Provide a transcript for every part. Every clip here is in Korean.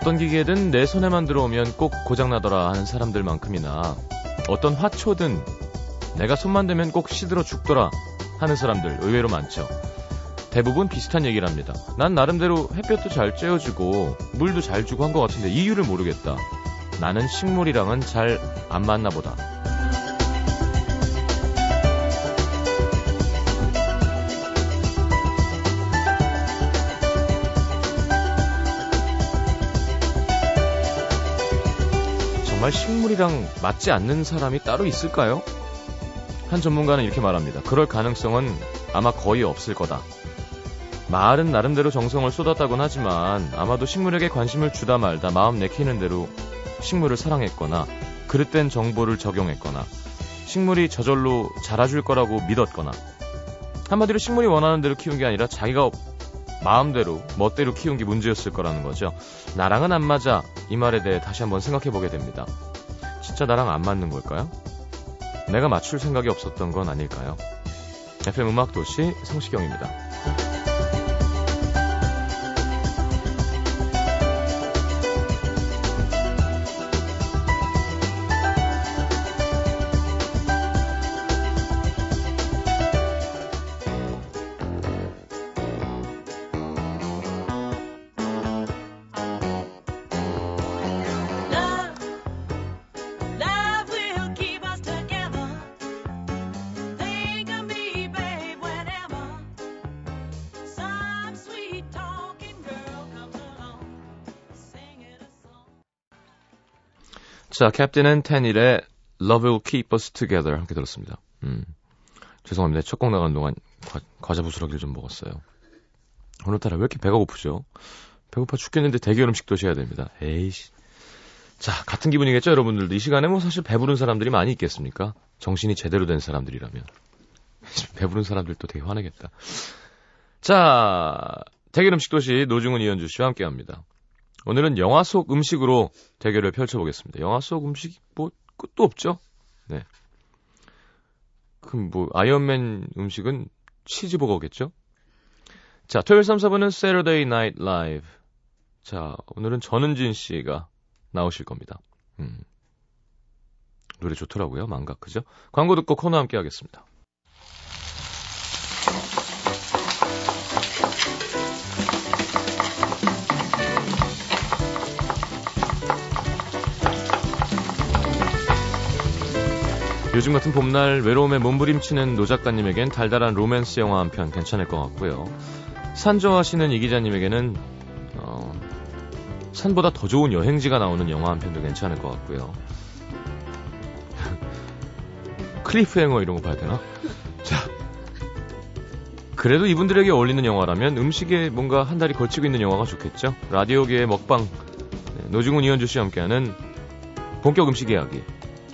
어떤 기계든 내 손에만 들어오면 꼭 고장나더라 하는 사람들만큼이나 어떤 화초든 내가 손만 대면 꼭 시들어 죽더라 하는 사람들 의외로 많죠. 대부분 비슷한 얘기를 합니다. 난 나름대로 햇볕도 잘 쬐어주고 물도 잘 주고 한 것 같은데 이유를 모르겠다. 나는 식물이랑은 잘 안 맞나 보다. 정말 식물이랑 맞지 않는 사람이 따로 있을까요? 한 전문가는 이렇게 말합니다. 그럴 가능성은 아마 거의 없을 거다. 말은 나름대로 정성을 쏟았다곤 하지만 아마도 식물에게 관심을 주다 말다 마음 내키는 대로 식물을 사랑했거나 그릇된 정보를 적용했거나 식물이 저절로 자라줄 거라고 믿었거나 한마디로 식물이 원하는 대로 키운 게 아니라 자기가 마음대로 멋대로 키운 게 문제였을 거라는 거죠. 나랑은 안 맞아 이 말에 대해 다시 한번 생각해 보게 됩니다. 진짜 나랑 안 맞는 걸까요? 내가 맞출 생각이 없었던 건 아닐까요? FM 음악 도시 성시경입니다. 자, 캡틴은 텐일의 Love Will Keep Us Together 함께 들었습니다. 음, 죄송합니다. 첫 곡 나가는 동안 과, 과자 부스러기를 좀 먹었어요. 오늘따라 왜 이렇게 배가 고프죠? 배고파 죽겠는데 대결 음식도 해야 됩니다. 에이씨. 자, 같은 기분이겠죠, 여러분들도. 이 시간에 뭐 사실 배부른 사람들이 많이 있겠습니까? 정신이 제대로 된 사람들이라면. 배부른 사람들도 되게 화내겠다. 자, 대결 음식 도시 노중훈 이현주 씨와 함께 합니다. 오늘은 영화 속 음식으로 대결을 펼쳐보겠습니다. 영화 속 음식 뭐 끝도 없죠? 네. 그럼 뭐 아이언맨 음식은 치즈버거겠죠? 자, 토요일 3, 4분은 Saturday Night Live. 자, 오늘은 전은진 씨가 나오실 겁니다. 음. 노래 좋더라고요. 망각, 그죠? 광고 듣고 코너 함께 하겠습니다. 요즘 같은 봄날 외로움에 몸부림치는 노 작가님에겐 달달한 로맨스 영화 한 편 괜찮을 것 같고요. 산 좋아하시는 이 기자님에게는 어, 산보다 더 좋은 여행지가 나오는 영화 한 편도 괜찮을 것 같고요. Cliffhanger 이런 거 봐야 되나? 자, 그래도 이분들에게 어울리는 영화라면 음식에 뭔가 한 다리 걸치고 있는 영화가 좋겠죠? 라디오계의 먹방 네, 노중훈 이현주 씨와 함께하는 본격 음식 이야기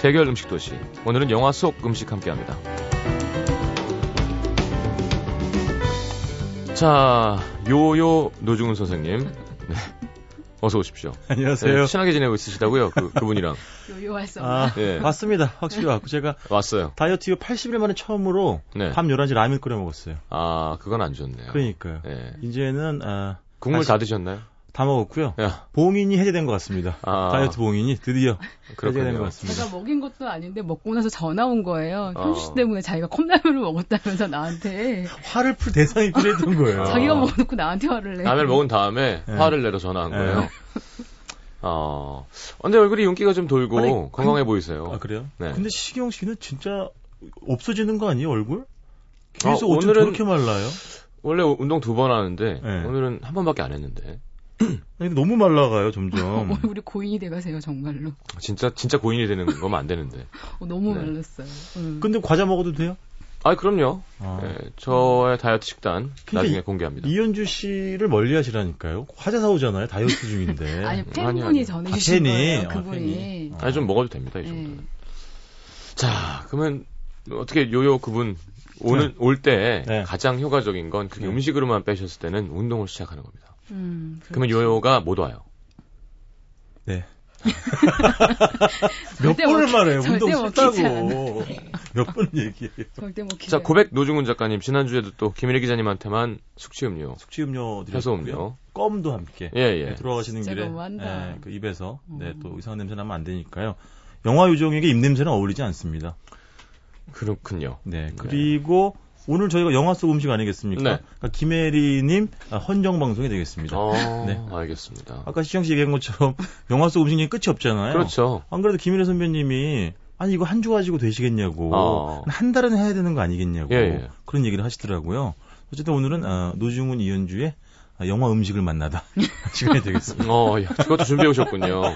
대결 음식 도시. 오늘은 영화 속 음식 함께 합니다. 자, 요요 노중훈 선생님. 네. 어서 오십시오. 안녕하세요. 네, 친하게 지내고 있으시다고요? 그, 그분이랑. 요요할 수 아, 없나? 예. 맞습니다. 확실히 왔고 제가 왔어요. 다이어트 이후 80일 만에 처음으로 네. 밤 11시 라면 끓여 먹었어요. 아, 그건 안 좋네요. 그러니까요. 예. 이제는 아, 국물 다시- 다 드셨나요? 다 먹었고요. 야, 봉인이 해제된 것 같습니다. 아. 다이어트 봉인이 드디어 해제된 그렇군요. 것 같습니다. 제가 먹인 것도 아닌데 먹고 나서 전화 온 거예요. 어. 현주 씨 때문에 자기가 컵라면을 먹었다면서 나한테 화를 풀 대상이 필요했던 거예요. 아. 자기가 먹어놓고 나한테 화를 내. 라면 먹은 다음에 네. 화를 내러 전화한 네. 거예요. 어, 근데 얼굴이 윤기가 좀 돌고 아니, 건강해 보이세요. 아 그래요? 네. 근데 시경 씨는 진짜 없어지는 거 아니에요 얼굴? 계속 아, 오늘은- 저렇게 말라요? 원래 운동 두 번 하는데 네. 오늘은 한 번밖에 안 했는데 아니, 너무 말라가요 점점. 얼굴이 고인이 돼가세요 정말로. 진짜 진짜 고인이 되는 거면 안 되는데. 어, 너무 네. 말랐어요. 음. 근데 과자 먹어도 돼요? 아, 그럼요. 아. 예, 저의 다이어트 식단 근데 나중에 이- 공개합니다. 이현주 씨를 멀리 하시라니까요. 과자 사오잖아요. 다이어트 중인데. 아니 팬분이 아니. 전해주신 아? 거예요. 아, 그분이. 팬이. 아니 좀 먹어도 됩니다, 이 네. 정도는. 자, 그러면 어떻게 요요 그분 오는 올때 네. 가장 효과적인 건 그게 네. 음식으로만 빼셨을 때는 운동을 시작하는 겁니다. 음, 그러면 그렇죠. 요요가 못 와요. 네. 몇 번을 말해요. 절대 운동 싫다고. 몇 번 얘기해요. 절대 먹히지 자, 않아요. 고백 노중훈 작가님 지난주에도 또 김일희 기자님한테만 숙취 음료, 숙취 음료 드렸고요. 해소 음료. 껌도 함께. 예, 예. 네, 들어가시는 진짜 길에. 예, 그 입에서 네, 음. 또 이상한 냄새 나면 안 되니까요. 영화 요정에게 입냄새는 어울리지 않습니다. 그렇군요. 네. 그리고 오늘 저희가 영화 속 음식 아니겠습니까? 네. 그러니까 김혜리님 아, 헌정 방송이 되겠습니다. 어, 네. 알겠습니다. 아까 시영 씨 얘기한 것처럼 영화 속 음식 얘기 끝이 없잖아요. 그렇죠. 안 그래도 김일혜 선배님이 아니 이거 한 주 가지고 되시겠냐고 어. 한 달은 해야 되는 거 아니겠냐고 예, 예. 그런 얘기를 하시더라고요. 어쨌든 오늘은 아, 노중훈 이현주의 아, 영화 음식을 만나다 시간이 되겠습니다. 어, 야, 그것도 준비해 오셨군요.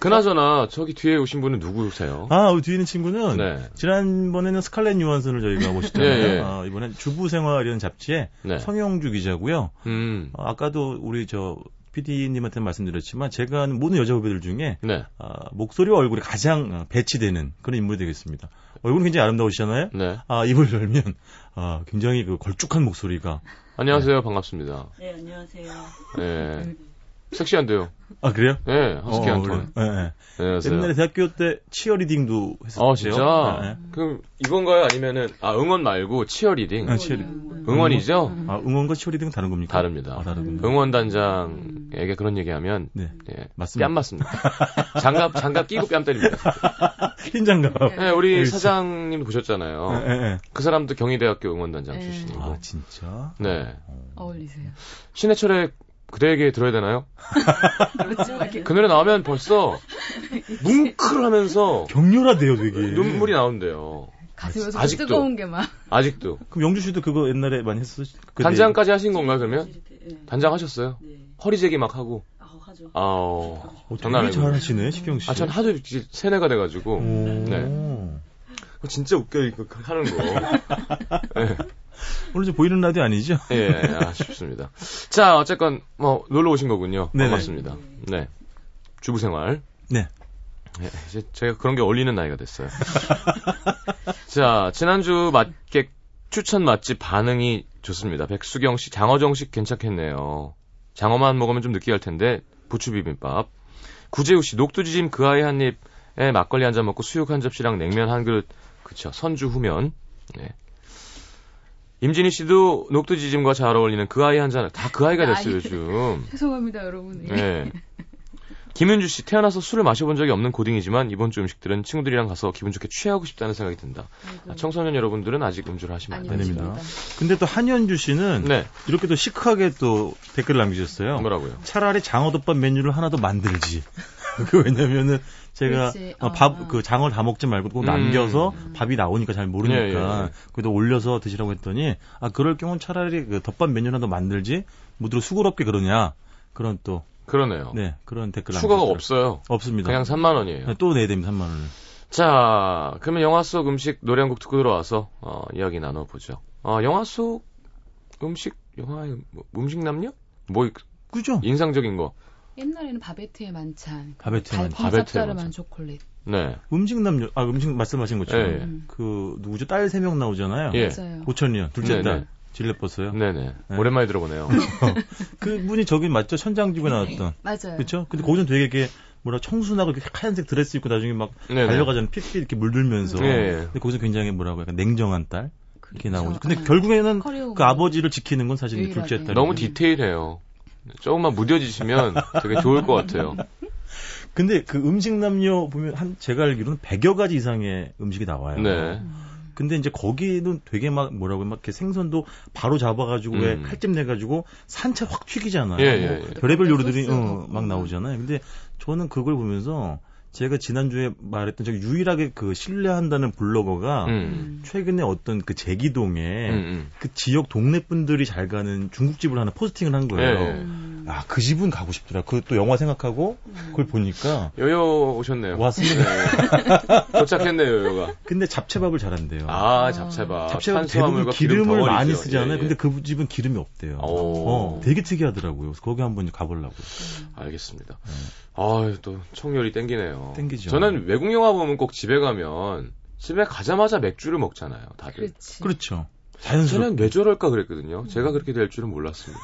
그나저나 저기 뒤에 오신 분은 누구세요? 아, 우리 뒤에 있는 친구는 네. 지난번에는 스칼렛 요한슨을 저희가 모셨잖아요. 예, 예. 아, 이번엔 주부생활이라는 잡지에 네. 성영주 기자고요. 음, 아, 아까도 우리 저 PD님한테 말씀드렸지만 제가 아는 모든 여자 후배들 중에 네, 아, 목소리와 얼굴이 가장 어, 배치되는 그런 인물이 되겠습니다. 얼굴은 굉장히 아름다우시잖아요. 네. 아, 입을 열면 아, 굉장히 그 걸쭉한 목소리가 안녕하세요. 반갑습니다. 네, 안녕하세요. 예. 섹시한데요. 아 그래요? 예, 허스키한 어, 톤. 그래요? 예, 예. 안녕하세요. 옛날에 대학교 때 치어리딩도 했었어요. 아, 진짜? 예, 예. 그럼 이건가요? 아니면은, 아, 응원 말고 치어리딩? 아, 치어리- 음. 응원이죠? 아, 응원과 치어리딩은 다른 겁니까? 다릅니다. 아, 다르군요. 응원 단장에게 그런 얘기하면, 네. 예, 맞습니다. 뺨 맞습니다. 장갑, 장갑 끼고 뺨 때립니다. 흰 장갑. 예, 우리 알겠어. 사장님도 보셨잖아요. 예, 예. 그 사람도 경희대학교 응원 단장 예. 출신이고. 아, 진짜? 네. 어울리세요. 신해철의 그대에게 들어야 되나요? 그렇죠. 그 노래 나오면 벌써 뭉클하면서 격렬하대요, 되게. 눈물이 나온대요. 가슴에서 아직도. 뜨거운 게 막. 아직도. 그럼 영주 씨도 그거 옛날에 많이 했었어요? 단장까지 하신 건가요, 그러면? 네. 단장 하셨어요? 네. 허리 제기 막 하고. 아, 하죠. 어. 되게 장난 아니고. 잘하시네, 식경 씨. 아, 전 하도 이제 세뇌가 돼가지고. 오. 네. 진짜 웃겨, 이거 하는 거. 예, 오늘 저 보이는 라디오 아니죠? 예, 아쉽습니다. 자, 어쨌건, 뭐, 놀러 오신 거군요. 네네. 반갑습니다. 네. 주부 생활. 네. 예, 이제 제가 그런 게 어울리는 나이가 됐어요. 자, 지난주 맛객 추천 맛집 반응이 좋습니다. 백수경 씨, 장어정식 괜찮겠네요. 장어만 먹으면 좀 느끼할 텐데, 부추 비빔밥. 구재우 씨, 녹두지짐 그 아이 한 입에 막걸리 한 잔 먹고 수육 한 접시랑 냉면 한 그릇, 그쵸, 선주 후면. 네. 임진희 씨도 녹두지짐과 잘 어울리는 그 아이 한 잔, 다 그 아이가 됐어요, 요즘. 죄송합니다, 여러분. 예. 네. 김윤주 씨, 태어나서 술을 마셔본 적이 없는 고딩이지만 이번 주 음식들은 친구들이랑 가서 기분 좋게 취하고 싶다는 생각이 든다. 아이고. 아, 청소년 여러분들은 아직 음주를 하시면 안. 됩니다. 근데 또 한현주 씨는 네, 이렇게 또 시크하게 또 댓글을 남기셨어요. 뭐라고요? 차라리 장어덮밥 메뉴를 하나 더 만들지. 그 왜냐면은 제가. 어, 어, 밥 어. 그 장어를 다 먹지 말고 꼭 음. 남겨서 밥이 나오니까 잘 모르니까 예, 예, 예. 그래도 올려서 드시라고 했더니 아 그럴 경우는 차라리 그 덮밥 메뉴 하나 더 만들지 무드로 수고롭게 그러냐 그런 또 그러네요. 네 그런 댓글 추가가 남기셨더라고요. 없어요. 없습니다. 그냥 3만 원이에요. 네, 또 내야 됩니다 3만 원을. 자, 그러면 영화 속 음식 노래 한 곡 듣고 들어와서 어, 이야기 나눠보죠. 어, 영화 속 음식, 영화의 뭐, 음식 남녀? 뭐 그죠? 인상적인 거. 옛날에는 바베트의 만찬. 바베트의 만찬. 짭짤한 만찬. 초콜릿. 네. 음식 남녀 아 음식 말씀하신 것처럼 예, 예. 음. 그 누구죠 딸 세 명 나오잖아요. 예. 맞아요. 고천이요 둘째 네, 딸 네. 질레버스요. 네네. 네. 오랜만에 들어보네요. 그 분이 저기 맞죠 천장집에 나왔던 맞아요. 그렇죠? 근데 거기서 되게 이렇게 뭐라 청순하고 이렇게 하얀색 드레스 입고 나중에 막 네네. 달려가잖아요. 핏빛 이렇게 물들면서. 예, 예. 근데 거기서 굉장히 뭐라고 약간 냉정한 딸 이렇게 그렇죠. 나오죠. 근데 아, 결국에는 커리어 그 아버지를 지키는 건 사실. 둘째 딸. 너무 디테일해요. 조금만 무뎌지시면 되게 좋을 것 같아요. 근데 그 음식 남녀 보면 한 제가 알기로는 100여 가지 이상의 음식이 나와요. 네. 근데 이제 거기는 되게 막 뭐라고 막 이렇게 생선도 바로 잡아가지고 왜 음. 칼집 내가지고 산채 확 튀기잖아요. 예, 예, 뭐 예. 별의별 요리들이 소스 어, 넣고. 막 나오잖아요. 근데 저는 그걸 보면서 제가 지난주에 말했던 제가 유일하게 그 신뢰한다는 블로거가 음. 최근에 어떤 그 제기동에 음, 음. 그 지역 동네 분들이 잘 가는 중국집을 하나 포스팅을 한 거예요. 음. 아, 그 집은 가고 싶더라. 그또 영화 생각하고 그걸 보니까 요요 오셨네요. 왔습니다. 네. 도착했네요, 요요가. 근데 잡채밥을 잘한대요. 아, 잡채밥. 잡채밥 대부분 기름을. 많이 쓰잖아요. 예, 예. 근데 그 집은 기름이 없대요. 오. 어, 되게 특이하더라고요. 그래서 거기 한번 가보려고. 알겠습니다. 네. 아, 또 청열이 땡기네요. 땡기죠. 저는 외국 영화 보면 꼭 집에 가면 집에 가자마자 맥주를 먹잖아요, 다들. 그렇지. 그렇죠. 자연스럽게. 저는 왜 저럴까 그랬거든요. 제가 그렇게 될 줄은 몰랐습니다.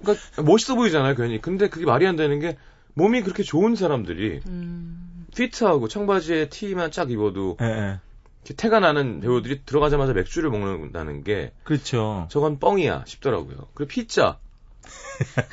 그러니까 멋있어 보이잖아요, 괜히. 근데 그게 말이 안 되는 게 몸이 그렇게 좋은 사람들이 음. 피트하고 청바지에 티만 쫙 입어도 예, 예. 이렇게 태가 나는 배우들이 들어가자마자 맥주를 먹는다는 게 그렇죠. 저건 뻥이야 싶더라고요. 그리고 피자.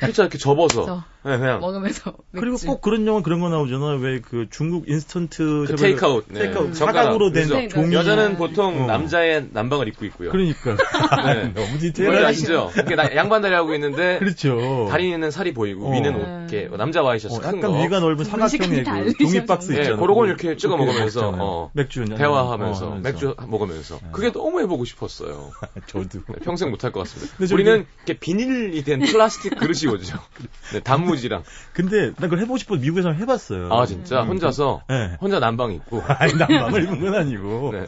피자 이렇게 접어서 저 네, 그냥 먹으면서 그리고 맥주. 꼭 그런 영화 그런 거 나오잖아. 왜 그 중국 인스턴트 그 테이크아웃. 네. 테이크아웃 젓가락. 사각으로 된 네, 종이. 여자는 보통 어. 남자의 남방을 입고 있고요. 그러니까 네. 너무 뭔지 디테일하게 아시죠? 이렇게 나- 양반 다리 하고 있는데 그렇죠. 다리는 살이 보이고 어. 위는 네. 이렇게 남자 와이셔츠 어, 큰 약간 거. 위가 넓은 다그 종이 박스 예, 있잖아. 그런 걸 이렇게 찍어 먹으면서. 어, 맥주 대화하면서 어. 맥주 먹으면서 네. 그게 너무 해보고 싶었어요. 저도 네, 평생 못할 것 같습니다. 우리는 이렇게 비닐이 된 플라스틱 그릇이 오죠. 네, 단무 지랑. 근데 난 그걸 해보고 싶어서 미국에서 해봤어요. 아 진짜 음. 혼자서 네. 혼자 난방 입고. 아니 난방을 입은 건 아니고. 네.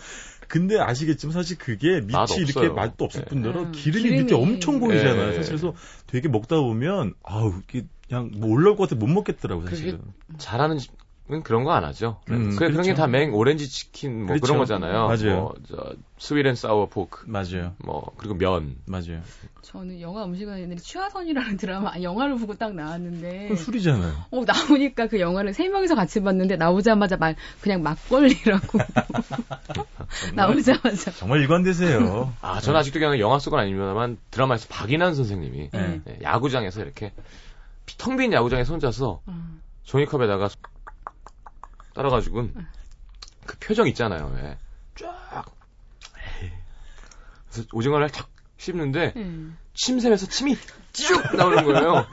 근데 아시겠지만 사실 그게 밑이 맛 이렇게. 맛도 없을 네. 뿐더러 음, 기름이, 기름이. 밑에 엄청 보이잖아요. 네. 사실 그래서 되게 먹다 보면 아우 이게 그냥 뭐 올라올 것 같아 못 먹겠더라고 사실은. 잘하는 집 은 그런 거 안 하죠. 음, 그, 런 그렇죠. 게다 맹 오렌지 치킨 뭐 그렇죠. 그런 거잖아요. 맞아요. 뭐, 저, sweet and sour pork. 맞아요. 뭐 그리고 면. 맞아요. 저는 영화 음식은 옛날에 취화선이라는 드라마 아, 영화를 보고 딱 나왔는데 그건 술이잖아요. 어 나오니까 그 영화를 세 명이서 같이 봤는데 나오자마자 말 그냥 막걸리라고 나오자마자 정말 일관되세요. 아, 저는 아직도 그냥 영화 속은 아닙니다만 드라마에서 박인환 선생님이 네. 네, 야구장에서 이렇게 텅빈 야구장에 혼자서 음. 종이컵에다가 따라가지고 그 표정 있잖아요. 왜. 쫙. 에이. 그래서 오징어를 탁 씹는데 음. 침샘에서 침이 쭉 나오는 거예요.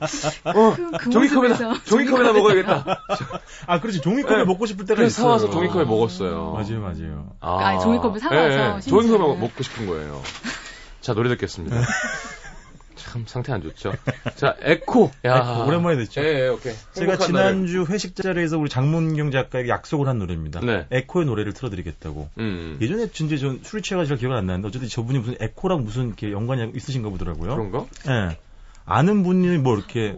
어, 그, 그 종이컵에다 종이컵에다 먹어야겠다. 아 그렇지 종이컵을 네. 먹고 싶을 때가 그래서 있어요. 사와서 종이컵에 먹었어요. 맞아요, 맞아요. 아, 종이컵을 사와서 예, 예. 심지어. 종이컵에 먹고 싶은 거예요. 자 노래 듣겠습니다. 참 상태 안 좋죠. 자 에코. 야 에코, 오랜만에 듣죠. 예, 예, 오케이. 제가 행복한 날을. 지난주 회식 자리에서 우리 장문경 작가에게 약속을 한 노래입니다. 네. 에코의 노래를 틀어드리겠다고. 음. 예전에 진짜 전 술이 취해가지고 잘 기억은 안 나는데 어쨌든 저분이 무슨 에코랑 무슨 이렇게 연관이 있으신가 보더라고요. 그런가? 예. 아는 분이 뭐 이렇게.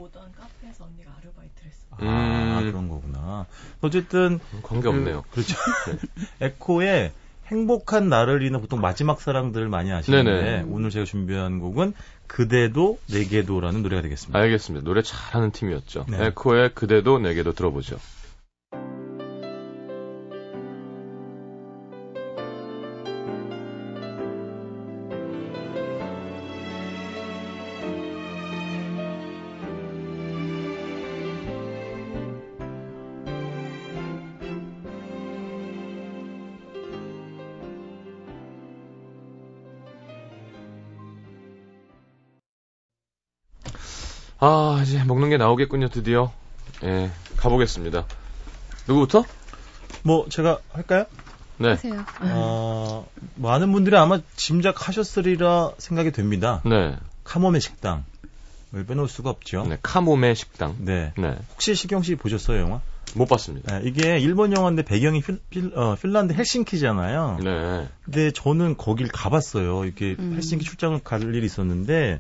아 음. 그런 거구나. 어쨌든 관계 없네요. 그, 렇죠 에코의 행복한 나를 위한 보통 마지막 사랑들을 많이 아시는데 네네. 오늘 제가 준비한 곡은 그대도 내게도라는 노래가 되겠습니다. 알겠습니다. 노래 잘하는 팀이었죠. 네. 에코의 그대도 내게도 들어보죠. 이제 먹는 게 나오겠군요, 드디어. 예, 가보겠습니다. 누구부터? 뭐 제가 할까요? 네. 하세요. 어, 많은 분들이 아마 짐작하셨으리라 생각이 됩니다. 네. 카모메 식당을 빼놓을 수가 없죠. 네. 카모메 식당. 네. 네. 혹시 시경 씨 보셨어요, 영화? 못 봤습니다. 네, 이게 일본 영화인데 배경이 필, 필, 어, 핀란드 헬싱키잖아요. 네. 근데 저는 거길 가봤어요. 이렇게 음. 헬싱키 출장을 갈 일이 있었는데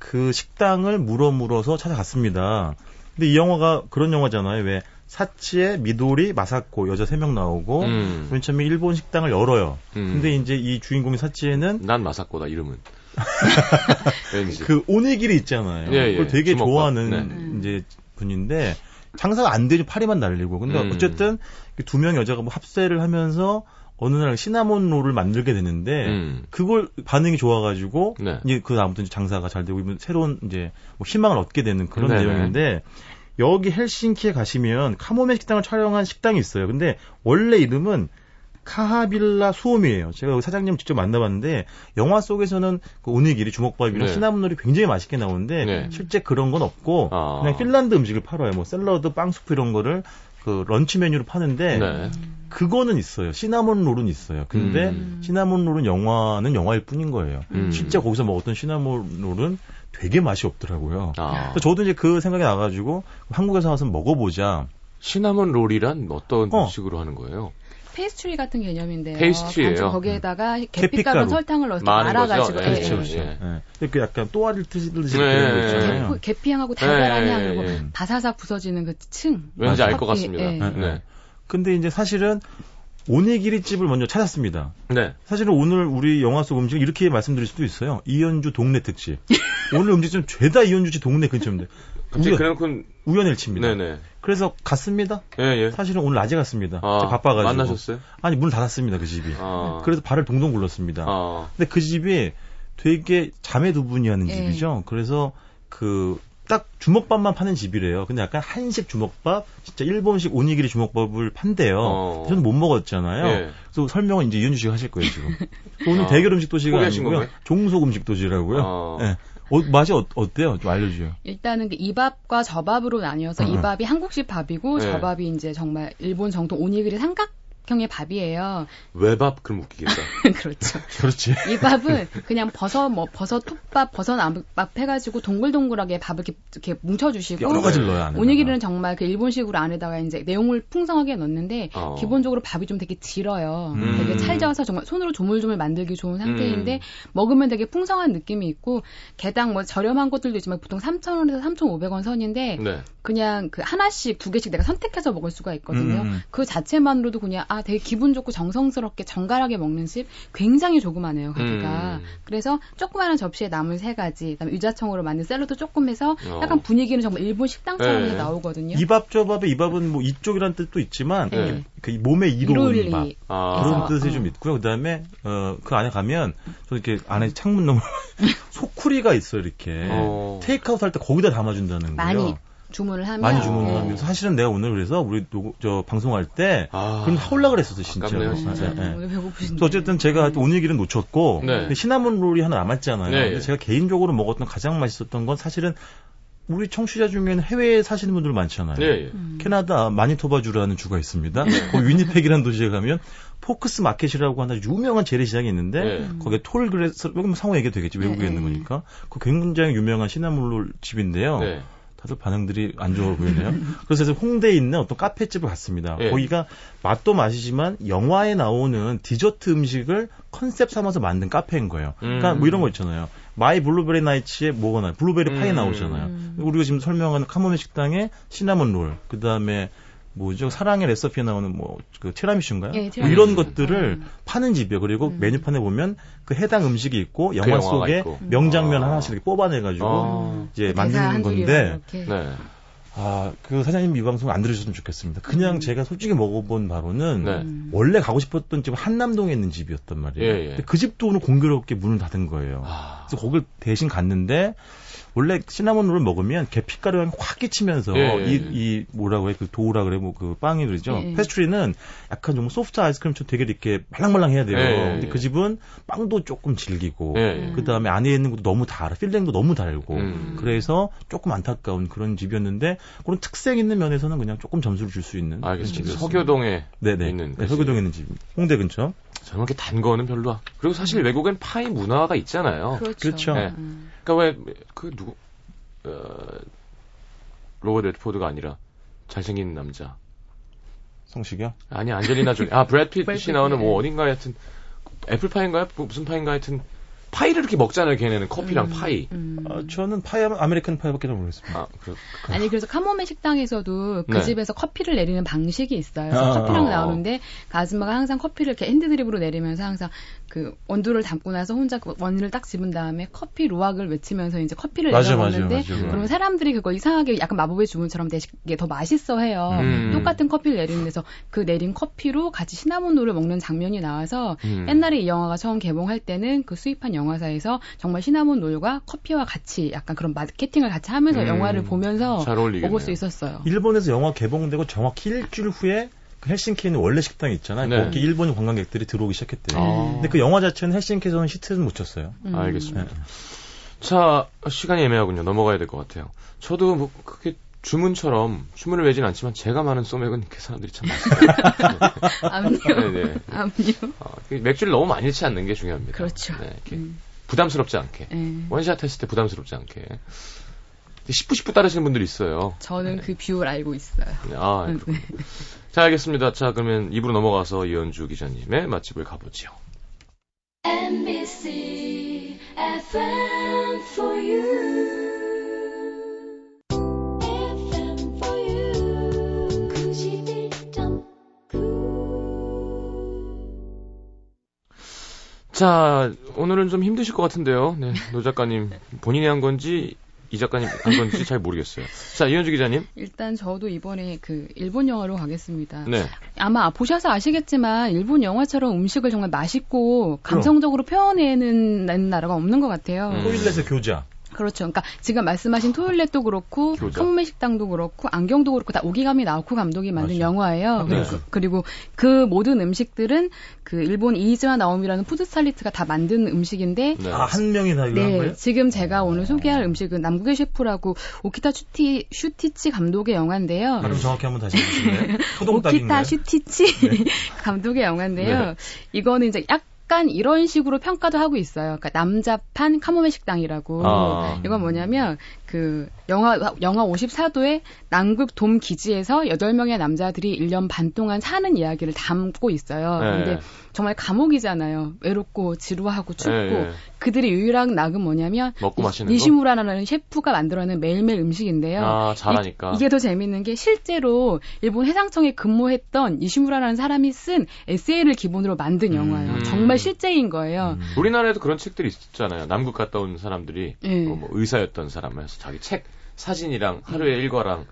그 식당을 물어 물어서 찾아갔습니다. 근데 이 영화가 그런 영화잖아요. 왜 사치에 미도리, 마사코 여자 세 명 나오고 음. 맨 처음에 일본 식당을 열어요. 음. 근데 이제 이 주인공의 사치에는 난 마사코다, 이름은. 그 오네기리 있잖아요. 예, 예. 그걸 되게 주먹밥. 좋아하는 네. 이제 분인데 장사가 안 되죠. 파리만 날리고. 근데 음. 어쨌든 두 명 여자가 뭐 합세를 하면서 어느 날 시나몬 롤을 만들게 되는데 음. 그걸 반응이 좋아가지고 네. 이제 그 다음부터 이제 장사가 잘 되고 새로운 이제 뭐 희망을 얻게 되는 그런 네네. 내용인데 여기 헬싱키에 가시면 카모메 식당을 촬영한 식당이 있어요. 근데 원래 이름은 카하빌라 수홈이에요. 제가 여기 사장님 직접 만나봤는데 영화 속에서는 그 오니기리 주먹밥이랑 네. 시나몬롤이 굉장히 맛있게 나오는데 네. 실제 그런 건 없고 아. 그냥 핀란드 음식을 팔아요. 뭐 샐러드, 빵 수프 이런 거를 그 런치 메뉴로 파는데 네. 그거는 있어요. 시나몬 롤은 있어요. 근데 음. 시나몬 롤은 영화는 영화일 뿐인 거예요. 음. 실제 거기서 먹었던 시나몬 롤은 되게 맛이 없더라고요. 아. 그래서 저도 이제 그 생각이 나가지고 한국에서 와서 먹어보자. 시나몬 롤이란 어떤 어. 식으로 하는 거예요? 페이스트리 같은 개념인데요. 페이스트리예요. 거기에다가 계피가루. 계피가루 설탕을 넣어서 말아가지고? 예, 예, 예. 그렇죠. 예. 예. 이렇게 약간 네, 그런 거 네, 있잖아요. 그 계피향하고 달달한 예, 향 예, 그리고 예. 바사삭 부서지는 그 층. 왠지 알 것 같습니다. 예. 네, 네. 네. 근데 이제 사실은 오니기리 집을 먼저 찾았습니다. 네. 사실은 오늘 우리 영화 속 음식을 이렇게 말씀드릴 수도 있어요. 이현주 동네 특집. 오늘 음식점 죄다 이현주 씨 동네 근처인데 갑자기 우연- 그래놓고 우연일치입니다. 네네. 그래서 갔습니다. 예 예. 사실은 오늘 낮에 갔습니다. 아, 제가 바빠가지고. 만나셨어요? 아니 문 닫았습니다 그 집이. 아. 그래서 발을 동동 굴렀습니다. 아. 근데 그 집이 되게 자매 두 분이 하는 예. 집이죠. 그래서 그 딱 주먹밥만 파는 집이래요. 근데 약간 한식 주먹밥, 진짜 일본식 오니기리 주먹밥을 판대요. 어. 저는 못 먹었잖아요. 예. 그래서 설명은 이제 이현주 씨가 하실 거예요 지금. 오늘 아. 대결 음식 도시가 아니고요. 건가요? 종속 음식 도시라고요. 어. 예. 어, 맛이 어, 어때요? 좀 알려줘요. 일단은 그 이밥과 저밥으로 나뉘어서 음. 이밥이 한국식 밥이고 네. 저밥이 이제 정말 일본 정통 오니기리 삼각 형의 밥이에요. 외밥 그럼 웃기겠다. 그렇죠. 그렇지. 이 밥은 그냥 버섯 뭐 버섯 톱밥, 버섯 암밥 해가지고 동글동글하게 밥을 이렇게, 이렇게 뭉쳐주시고 여러 가지를 넣어야 하는. 오니기리는 정말 그 일본식으로 안에다가 이제 내용을 풍성하게 넣는데 어. 기본적으로 밥이 좀 되게 질어요. 음. 되게 찰져서 정말 손으로 조물조물 만들기 좋은 상태인데 음. 먹으면 되게 풍성한 느낌이 있고 개당 뭐 저렴한 것들도 있지만 보통 3,000원에서 3,500원 선인데 네. 그냥 그 하나씩 두 개씩 내가 선택해서 먹을 수가 있거든요. 음. 그 자체만으로도 그냥 아 되게 기분 좋고 정성스럽게 정갈하게 먹는 집 굉장히 조그마해요 가게가. 음. 그래서 조그마한 접시에 나물 세 가지, 그다음에 유자청으로 만든 샐러드 조금 해서 어. 약간 분위기는 정말 일본 식당처럼 네. 나오거든요. 이 밥 저밥의 이밥은 뭐 이쪽이라는 뜻도 있지만 네. 그 몸에 이로운. 이밥 아. 그런 뜻이 어. 좀 있고요. 그다음에 어, 그 안에 가면 저 이렇게 안에 창문 너머 소쿠리가 있어요. 이렇게 어. 테이크아웃 할 때 거기다 담아준다는 거예요. 많이 주문을 하면 많이 주문을 네. 하면 사실은 내가 오늘 그래서 우리 노- 저 방송할 때 아. 그럼 사올라 그랬었어 진짜. 아깝네요, 진짜. 네, 네. 오늘 배고프신데. 어쨌든 제가 오늘 길은 놓쳤고 네. 근데 시나몬 롤이 하나 남았잖아요. 네, 근데 예. 제가 개인적으로 먹었던 가장 맛있었던 건 사실은 우리 청취자 중에는 해외에 사시는 분들 많잖아요. 예, 예. 음. 캐나다 마니토바주라는 주가 있습니다. 네. 거기 위니펙이라는 도시에 가면 Forks Market이라고 하는 유명한 재래시장이 있는데 네. 거기에 Tall Grass 여기 뭐 상호 얘기도 되겠지 외국에 네, 있는 네. 거니까 그 굉장히 유명한 시나몬롤 집인데요. 네. 다들 반응들이 안 좋아 보이네요. 그래서 홍대에 있는 어떤 카페집을 갔습니다. 예. 거기가 맛도 맛이지만 영화에 나오는 디저트 음식을 컨셉 삼아서 만든 카페인 거예요. 그러니까 음. 뭐 이런 거 있잖아요. My Blueberry Nights에 뭐가 나요? 블루베리 파이 음. 나오잖아요. 음. 우리가 지금 설명하는 카모메 식당에 시나몬 롤, 그 다음에 뭐죠? 사랑의 레시피에 나오는 뭐그 티라미슈인가요? 예, 뭐 티라미수. 이런 것들을 음. 파는 집이에요. 그리고 음. 메뉴판에 보면 그 해당 음식이 있고 영화 영화가 속에 있고. 명장면 아. 하나씩 이렇게 뽑아내 가지고 아. 이제 대사 만드는 건데. 네. 아, 그 사장님 이 방송 안 들으셨으면 좋겠습니다. 그냥 음. 제가 솔직히 먹어본 바로는 네. 음. 원래 가고 싶었던 집은 한남동에 있는 집이었단 말이에요. 예, 예. 근데 그 집도 오늘 공교롭게 문을 닫은 거예요. 아. 그래서 거길 대신 갔는데 원래 시나몬롤을 먹으면 계피가루 향이 확 끼치면서 예, 예, 이, 예. 이 뭐라고 해 그 dough라 그래 뭐 그 빵이 그러죠. 예, 예. 페이스트리는 약간 좀 소프트 아이스크림처럼 되게 이렇게 말랑말랑해야 돼요. 예, 예, 근데 예. 그 집은 빵도 조금 질기고. 그 다음에 안에 있는 것도 너무 달아 filling도 너무 달고 음. 그래서 조금 안타까운 그런 집이었는데 그런 특색 있는 면에서는 그냥 조금 점수를 줄 수 있는 알겠습니다. 집이었습니다. 서교동에 네네 있는 네, 서교동에 있는 집 홍대 근처 저는 그렇게 단 거는 별로. 안- 그리고 사실 외국엔 파이 문화가 있잖아요. 그렇죠. 그렇죠. 네. 음. 그러니까 왜 그 누구 어, 로버트 레드포드가 아니라 잘생긴 남자. 성식이요? 아니 안젤리나 졸리. 아 브래드 핏, 나오는 뭐 예. 어딘가 하여튼 애플파인가요? 뭐 무슨 파인가 하여튼 파이를 이렇게 먹잖아요. 걔네는 커피랑 음, 파이. 음. 어, 저는 파이 하면 American Pie밖에 잘 모르겠습니다. 아, 그, 아니 그래서 카모메 식당에서도 그 네. 집에서 커피를 내리는 방식이 있어요. 아. 커피랑 어. 나오는데 그 아줌마가 항상 커피를 이렇게 핸드드립으로 내리면서 항상 그 원두를 담고 나서 혼자 그 원을 딱 집은 다음에 커피 루왁을 외치면서 이제 커피를 맞아요, 내려 맞아요, 먹는데 맞아요. 그러면 사람들이 그거 이상하게 약간 마법의 주문처럼 되게 더 맛있어 해요. 음. 똑같은 커피를 내리는 데서 그 내린 커피로 같이 시나몬롤을 먹는 장면이 나와서 음. 옛날에 이 영화가 처음 개봉할 때는 그 수입한 영화사에서 정말 시나몬 롤과 커피와 같이 약간 그런 마케팅을 같이 하면서 음. 영화를 보면서. 먹을 수 있었어요. 일본에서 영화 개봉되고 정확히 일주일 후에 그 헬싱키에 있는 원래 식당이 있잖아요. 네. 거기 일본 관광객들이 들어오기 시작했대요. 아. 근데 그 영화 자체는 헬싱키에서는 히트는 못 쳤어요. 음. 알겠습니다. 네. 자, 시간이 애매하군요. 넘어가야 될 것 같아요. 저도 뭐 그게 주문처럼 주문을 외진 않지만 제가 많은 소맥은 그 사람들이 참 많습니다. 암요. 네네. 암요. 어, 그 맥주를 너무 많이 넣지 않는 게 중요합니다. 그렇죠. 네, 이렇게 음. 부담스럽지 않게. 예. 원샷 했을 때 부담스럽지 않게. 10부 10부 따르시는 분들이 있어요. 저는 그 비율 알고 있어요. 네, 아, 네. 자, 알겠습니다. 자, 그러면 입으로 넘어가서 이현주 기자님의 맛집을 가보죠. NBC FM for you. FM for you. 91.9. 자, 오늘은 좀 힘드실 것 같은데요. 네, 노 작가님 본인이 한 건지 이 작가님 한 건지 잘 모르겠어요. 자, 이현주 기자님. 일단 저도 이번에 그 일본 영화로 가겠습니다. 네. 아마 보셔서 아시겠지만 일본 영화처럼 음식을 정말 맛있고 감성적으로 표현해내는 나라가 없는 것 같아요. 음. 토일렛의 교자. 그렇죠. 그러니까 지금 말씀하신 토일렛도 그렇고 교자. 카모메 식당도 그렇고 안경도 그렇고 다 오기가미 나오코 감독이 만든 맞아요. 영화예요. 네. 그리고, 그리고 그 모든 음식들은 그 일본 이이지마 나미라는 푸드 스타일리스트가 다 만든 음식인데 네. 아, 한 명이 다 네, 거예요? 지금 제가 오늘 소개할 음식은 남극의 셰프라고 오키타 슈이, 슈이치 감독의 영화인데요. 발음 정확히 한번 다시 해주실래요? 오키타 토종닭인가요? 슈이치 감독의 영화인데요. 네. 이거는 이제 약 간 이런 식으로 평가도 하고 있어요. 그러니까 남자판 카모메 식당이라고. 아. 이건 뭐냐면 그 영화 영화 54도의 남극 돔 기지에서 8명의 남자들이 1년 반 동안 사는 이야기를 담고 있어요. 네. 근데 정말 감옥이잖아요. 외롭고 지루하고 춥고 예, 예. 그들의 유일한 낙은 뭐냐면 먹고 이- 마시는 거? 니시무라라는 셰프가 만들어낸 매일매일 음식인데요. 아, 잘하니까. 이, 게더 재밌는 게 실제로 일본 해상청에 근무했던 니시무라라는 사람이 쓴 에세이를 기본으로 만든 영화예요. 음. 정말 실제인 거예요. 음. 우리나라에도 그런 책들이 있었잖아요. 남극 갔다 온 사람들이 예. 뭐, 뭐 의사였던 사람에서 자기 책 사진이랑 하루의 일과랑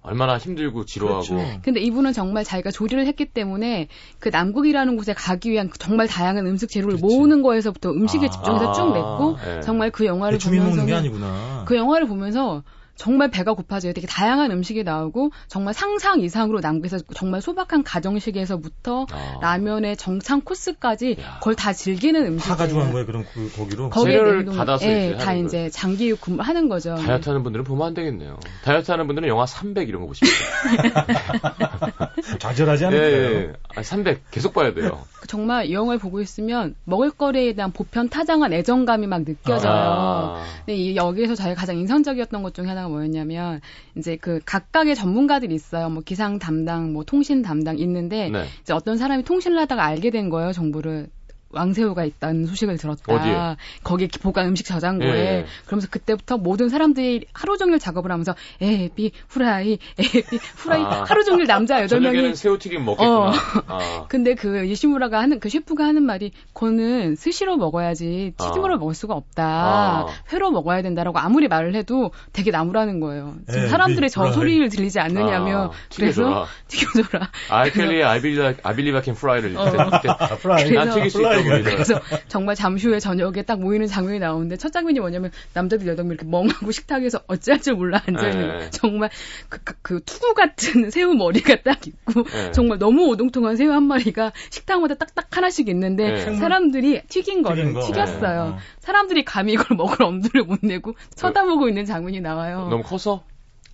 얼마나 힘들고 지루하고 그렇죠. 근데 이분은 정말 자기가 조리를 했기 때문에 그 남극이라는 곳에 가기 위한 그 정말 다양한 음식 재료를 그렇지. 모으는 거에서부터 음식에 아. 집중해서 쭉 냈고 예. 정말 그 영화를 대충이 먹는 게 보면서 아니구나. 그 영화를 보면서 정말 배가 고파져요. 되게 다양한 음식이 나오고 정말 상상 이상으로 남극에서 정말 소박한 가정식에서부터 아. 라면의 정창 코스까지 야. 그걸 다 즐기는 음식. 다 가지고 간 거예요, 그럼 그, 거기로? 재료를 받아서 예, 이제 다 하는 이제 장기육 근무하는 거죠. 다이어트 하는 분들은 보면 안 되겠네요. 다이어트 하는 분들은 영화 300 이런 거 보시면 좌절하지. 않을까요? 예, 예. 아, 300 계속 봐야 돼요. 정말 이 영화를 보고 있으면 먹을거리에 대한 보편 타장한 애정감이 막 느껴져요. 아. 근데 이 여기에서 저희가 가장 인상적이었던 것 중에 하나가 뭐였냐면 이제 그 각각의 전문가들이 있어요. 뭐 기상 담당, 뭐 통신 담당 있는데 네. 이제 어떤 사람이 통신을 하다가 알게 된 거예요. 정보를. 왕새우가 있다는 소식을 들었다. 어디에? 거기에 보관 음식 저장고에. 예. 그러면서 그때부터 모든 사람들이 하루 종일 작업을 하면서 에비 후라이, 에비 후라이 아. 하루 종일 남자 여덟 명이 새우튀김 먹겠구나. 어. 아. 근데 그 이시무라가 하는 그 셰프가 하는 말이 그거는 스시로 먹어야지 튀김으로 아. 먹을 수가 없다. 아. 회로 먹어야 된다라고 아무리 말을 해도 되게 나무라는 거예요. 지금 에이, 사람들의 저 후라이. 소리를 들리지 않느냐며 아, 그래서 튀겨줘라. I believe I can fry를 어. 이렇게 아, 프라이. 난 튀길 수 있다고 믿어요. 그래서 정말 잠시 후에 저녁에 딱 모이는 장면이 나오는데 첫 장면이 뭐냐면 남자들 여덟 명 이렇게 멍하고 식탁에서 어찌할 줄 몰라 앉아 있는 네. 거. 정말 그, 그, 그 투구 같은 새우 머리가 딱 있고 네. 정말 너무 오동통한 새우 한 마리가 식탁마다 딱딱 하나씩 있는데 네. 사람들이 튀긴 거를 튀긴 거. 튀겼어요. 어, 어. 사람들이 감히 이걸 먹을 엄두를 못 내고 쳐다보고 있는 장면이 나와요. 너무 커서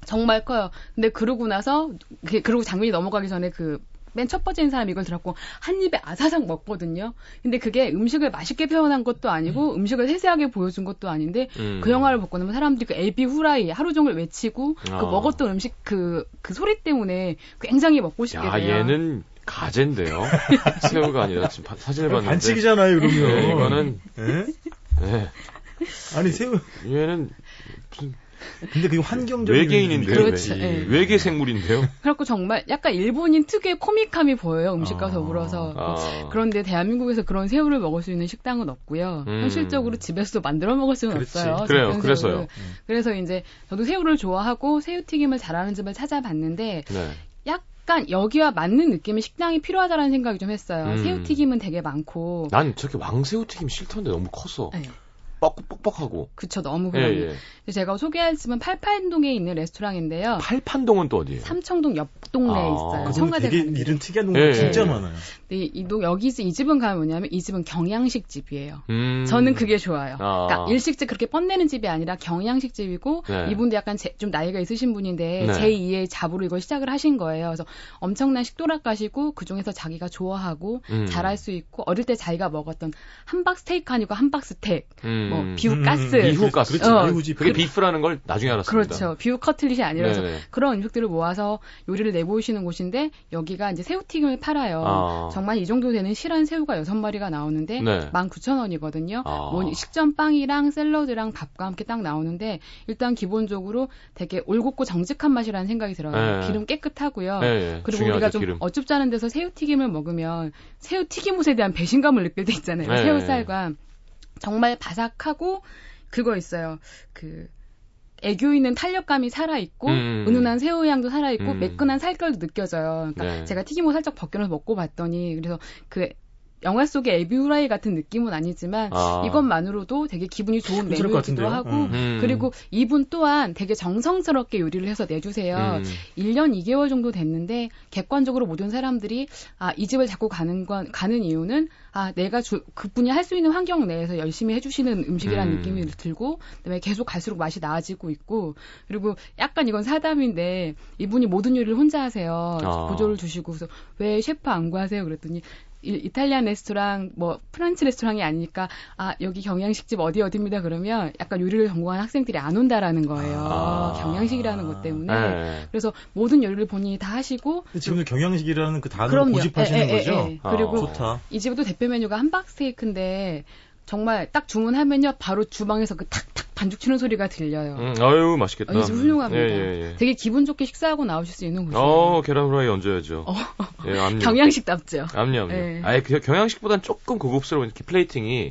정말 커요. 근데 그러고 나서 그- 그러고 장면이 넘어가기 전에 그 맨 첫 번째인 사람이 이걸 들었고 한 입에 아사삭 먹거든요. 근데 그게 음식을 맛있게 표현한 것도 아니고 음. 식을 세세하게 보여준 것도 아닌데 음. 그 영화를 보고 나면 사람들이 그 에비 후라이 하루 종일 외치고 아. 그 먹었던 음식 그, 그 소리 때문에 굉장히 먹고 싶게 야 돼요. 얘는 가재인데요. 새우가 아니라 지금 바- 사진을 봤는데 반칙이잖아요, 그러면. 네, 이거는 예? 네. 아니, 새우. 얘는 근데 그게 환경적인. 외계인인데요. 그렇죠. 외- 예. 외계 생물인데요. 그래갖고 정말 약간 일본인 특유의 코믹함이 보여요. 음식과 아. 더불어서. 아. 그런데 대한민국에서 그런 새우를 먹을 수 있는 식당은 없고요. 음. 현실적으로 집에서도 만들어 먹을 수는 그렇지. 없어요. 그래요. 그래서요. 새우를. 그래서 이제 저도 새우를 좋아하고 새우튀김을 잘하는 집을 찾아봤는데 네. 약간 여기와 맞는 느낌의 식당이 필요하다는 생각이 좀 했어요. 음. 새우튀김은 되게 많고. 난 저렇게 왕새우 튀김 싫던데 너무 커서 네. 뻑뻑뻑뻑하고. 그쵸, 너무 예, 그러네. 예. 그래서 제가 소개할 집은 팔팔동에 있는 레스토랑인데요. 팔판동은 또 어디예요? 삼청동 옆 동네에 아. 있어요. 청와대 되게 가는. 이런 특이한 동네가 예, 진짜 예. 많아요. 근데 이, 동 여기 이 집은 가면 뭐냐면 이 집은 경양식 집이에요. 음. 저는 그게 좋아요. 아. 그러니까 일식집 그렇게 뻔내는 집이 아니라 경양식 집이고 네. 이분도 약간 제- 좀 나이가 있으신 분인데 네. 제2의 잡으로 이걸 시작을 하신 거예요. 그래서 엄청난 식도락가시고 그 중에서 자기가 좋아하고 음. 잘할 수 있고 어릴 때 자기가 먹었던 함박 스테이크 아니고 함박 스텍 음. 뭐 비후가스, 음, 비후가스. 그렇지, 어, 비후지. 그게 비프라는 걸 나중에 알았습니다. 그렇죠. 비후 커틀릿이 아니라서 네네. 그런 음식들을 모아서 요리를 내보이시는 곳인데 여기가 이제 새우튀김을 팔아요. 아. 정말 이 정도 되는 실한 새우가 6마리가 나오는데 네. 19,000원이거든요. 아. 뭐 식전 빵이랑 샐러드랑 밥과 함께 딱 나오는데 일단 기본적으로 되게 올곧고 정직한 맛이라는 생각이 들어요. 네. 기름 깨끗하고요. 예, 예. 그리고 중요하죠, 우리가 좀 기름. 않은 데서 새우튀김을 먹으면 새우튀김옷에 대한 배신감을 느낄 때 있잖아요. 네. 새우살과 정말 바삭하고 그거 있어요. 그 애교 있는 탄력감이 살아있고 음. 은은한 새우 향도 살아있고 음. 매끈한 살결도 느껴져요. 그러니까 네. 제가 튀김옷 살짝 벗겨서 먹고 봤더니 그래서 그 영화 속의 에비후라이 같은 느낌은 아니지만 아. 이것만으로도 되게 기분이 좋은 메뉴이기도? 하고 음. 그리고 이분 또한 되게 정성스럽게 요리를 해서 내주세요. 음. 1년 2개월 정도 됐는데 객관적으로 모든 사람들이 아, 이 집을 자꾸 가는 건 가는 이유는 아, 내가 주, 그분이 할 수 있는 환경 내에서 열심히 해 주시는 음식이라는 음. 느낌이 들고 그다음에 계속 갈수록 맛이 나아지고 있고 그리고 약간 이건 사담인데 이분이 모든 요리를 혼자 하세요. 아. 보조를 주시고 그래서 왜 셰프 안 구하세요? 그랬더니 이- 이탈리안 레스토랑 뭐 프란츠 레스토랑이 아니니까 아 여기 경양식집 어디 어디입니다 그러면 약간 요리를 전공한 학생들이 안 온다라는 거예요 아. 경양식이라는 것 때문에 예. 그래서 모든 요리를 본인이 다 하시고 근데 지금도 경양식이라는 그 단어를 그럼요. 고집하시는 예, 예, 거죠? 예, 예. 그리고 아. 좋다. 이 집도 대표 메뉴가 함박 스테이크인데 정말 딱 주문하면요 바로 주방에서 그 탁탁 반죽 치는 소리가 들려요. 음, 아유, 맛있겠다. 어, 이집 훌륭합니다. 예, 예, 예. 되게 기분 좋게 식사하고 나오실 수 있는 곳이에요. 어, 계란 후라이 얹어야죠. 예, 압류. 경양식 답죠. 압류, 압류. 예. 아예 그 경양식보단 조금 고급스러운 이렇게 플레이팅이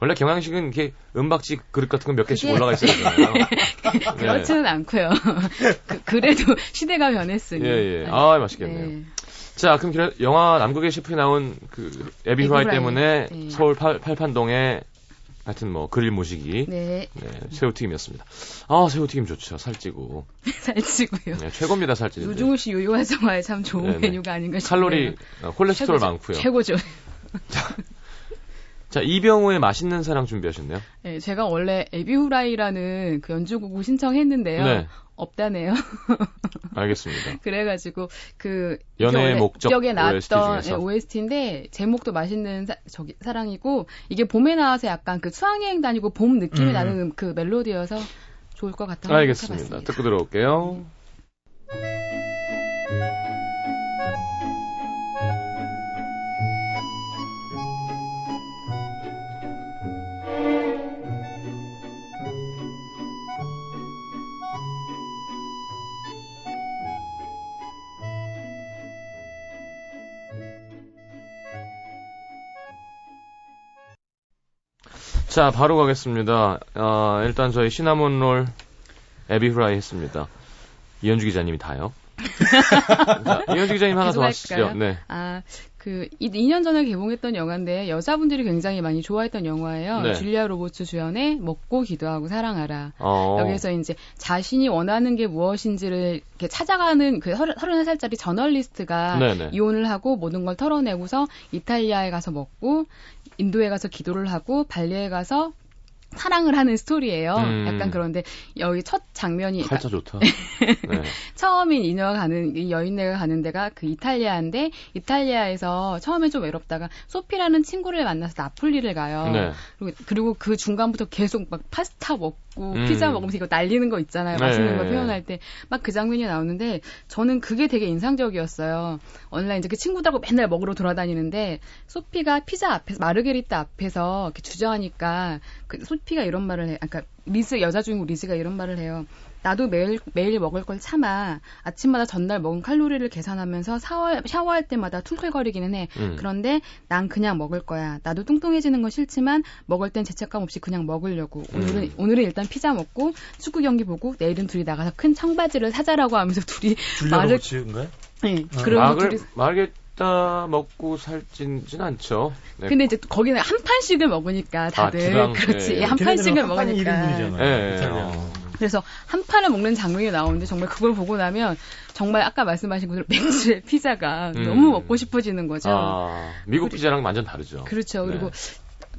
원래 경양식은 이렇게 은박지 그릇 같은 거몇 개씩 올라가 있어야 되잖아요. 네. 그렇지는 않고요. 그, 래도 시대가 변했으니. 예, 예. 아, 맛있겠네요. 네. 자, 그럼 기라- 영화 남극의 셰프에 나온 그 에비 후라이. 때문에 네. 서울 팔, 팔판동에 하여튼 뭐 그릴 모시기 네, 네, 새우튀김이었습니다. 아, 새우튀김 좋죠. 살찌고. 살찌고요. 네, 최고입니다, 살찌는. 노중우 씨 요요 활성화에 참 좋은 네네. 메뉴가 아닌가 싶어요. 칼로리, 어, 콜레스테롤 최고죠. 많고요. 최고죠. 자, 이병호의 맛있는 사랑 준비하셨네요. 네, 제가 원래 에비후라이라는 그 연주곡을 신청했는데요. 네. 없다네요. 알겠습니다. 그래가지고 그 연애의 목적 기억에 OST 나왔던 중에서. OST인데 제목도 맛있는 사, 저기 사랑이고 이게 봄에 나와서 약간 그 수학여행 다니고 봄 느낌이 음. 나는 그 멜로디여서 좋을 것 같아서 알겠습니다. 해봤습니다. 듣고 들어올게요. 자, 바로 가겠습니다. 어, 일단 저희 시나몬 롤 에비후라이 했습니다. 이현주 기자님이 다요. 자, 이현주 기자님 하나 더 하시죠. 네. 아, 그, 이- 2년 전에 개봉했던 영화인데, 여자분들이 굉장히 많이 좋아했던 영화예요. 네. 줄리아 로버츠 주연의 먹고 기도하고 사랑하라. 어. 여기서 이제 자신이 원하는 게 무엇인지를 이렇게 찾아가는 그 31살짜리 저널리스트가 네네. 이혼을 하고 모든 걸 털어내고서 이탈리아에 가서 먹고, 인도에 가서 기도를 하고, 발리에 가서 사랑을 하는 스토리예요. 음. 약간 그런데 여기 첫 장면이 칼자 좋다. 네. 처음인 이녀가 가는 이 여인네가 가는 데가 그 이탈리아인데 이탈리아에서 처음에 좀 외롭다가 소피라는 친구를 만나서 나폴리를 가요. 네. 그리고, 그리고 그 중간부터 계속 막 파스타 먹고 음. 피자 먹으면서 이거 날리는 거 있잖아요. 네. 맛있는 거 표현할 때 막 그 장면이 나오는데 저는 그게 되게 인상적이었어요. 온라인 이제 그 친구들하고 맨날 먹으러 돌아다니는데 소피가 피자 앞에서 마르게리타 앞에서 이렇게 주저하니까 그 소피가 이런 말을 해. 그러니까 리즈 여자 주인공 리즈가 이런 말을 해요. 나도 매일 매일 먹을 걸 참아. 아침마다 전날 먹은 칼로리를 계산하면서 샤워, 샤워할 때마다 툴툴거리기는 해. 음. 그런데 난 그냥 먹을 거야. 나도 뚱뚱해지는 건 싫지만 먹을 땐 죄책감 없이 그냥 먹으려고. 오늘은 음. 오늘은 일단 피자 먹고 축구 경기 보고 내일은 둘이 나가서 큰 청바지를 사자라고 하면서 둘이 말을- 로버츠인가요? 네, 어. 그런 막을, 둘이 말겠다 먹고 살찐진 않죠. 네. 근데 이제 거기는 한 판씩을 먹으니까 다들 주당, 그렇지 예. 한 판씩을 한판 먹으니까 1인분이잖아요. 예, 예. 이탈리아는. 어. 그래서 한 판을 먹는 장면이 나오는데 정말 그걸 보고 나면 정말 아까 말씀하신 것처럼 맥주의 피자가 음. 너무 먹고 싶어지는 거죠. 아, 미국 피자랑 완전 다르죠. 그렇죠. 네. 그리고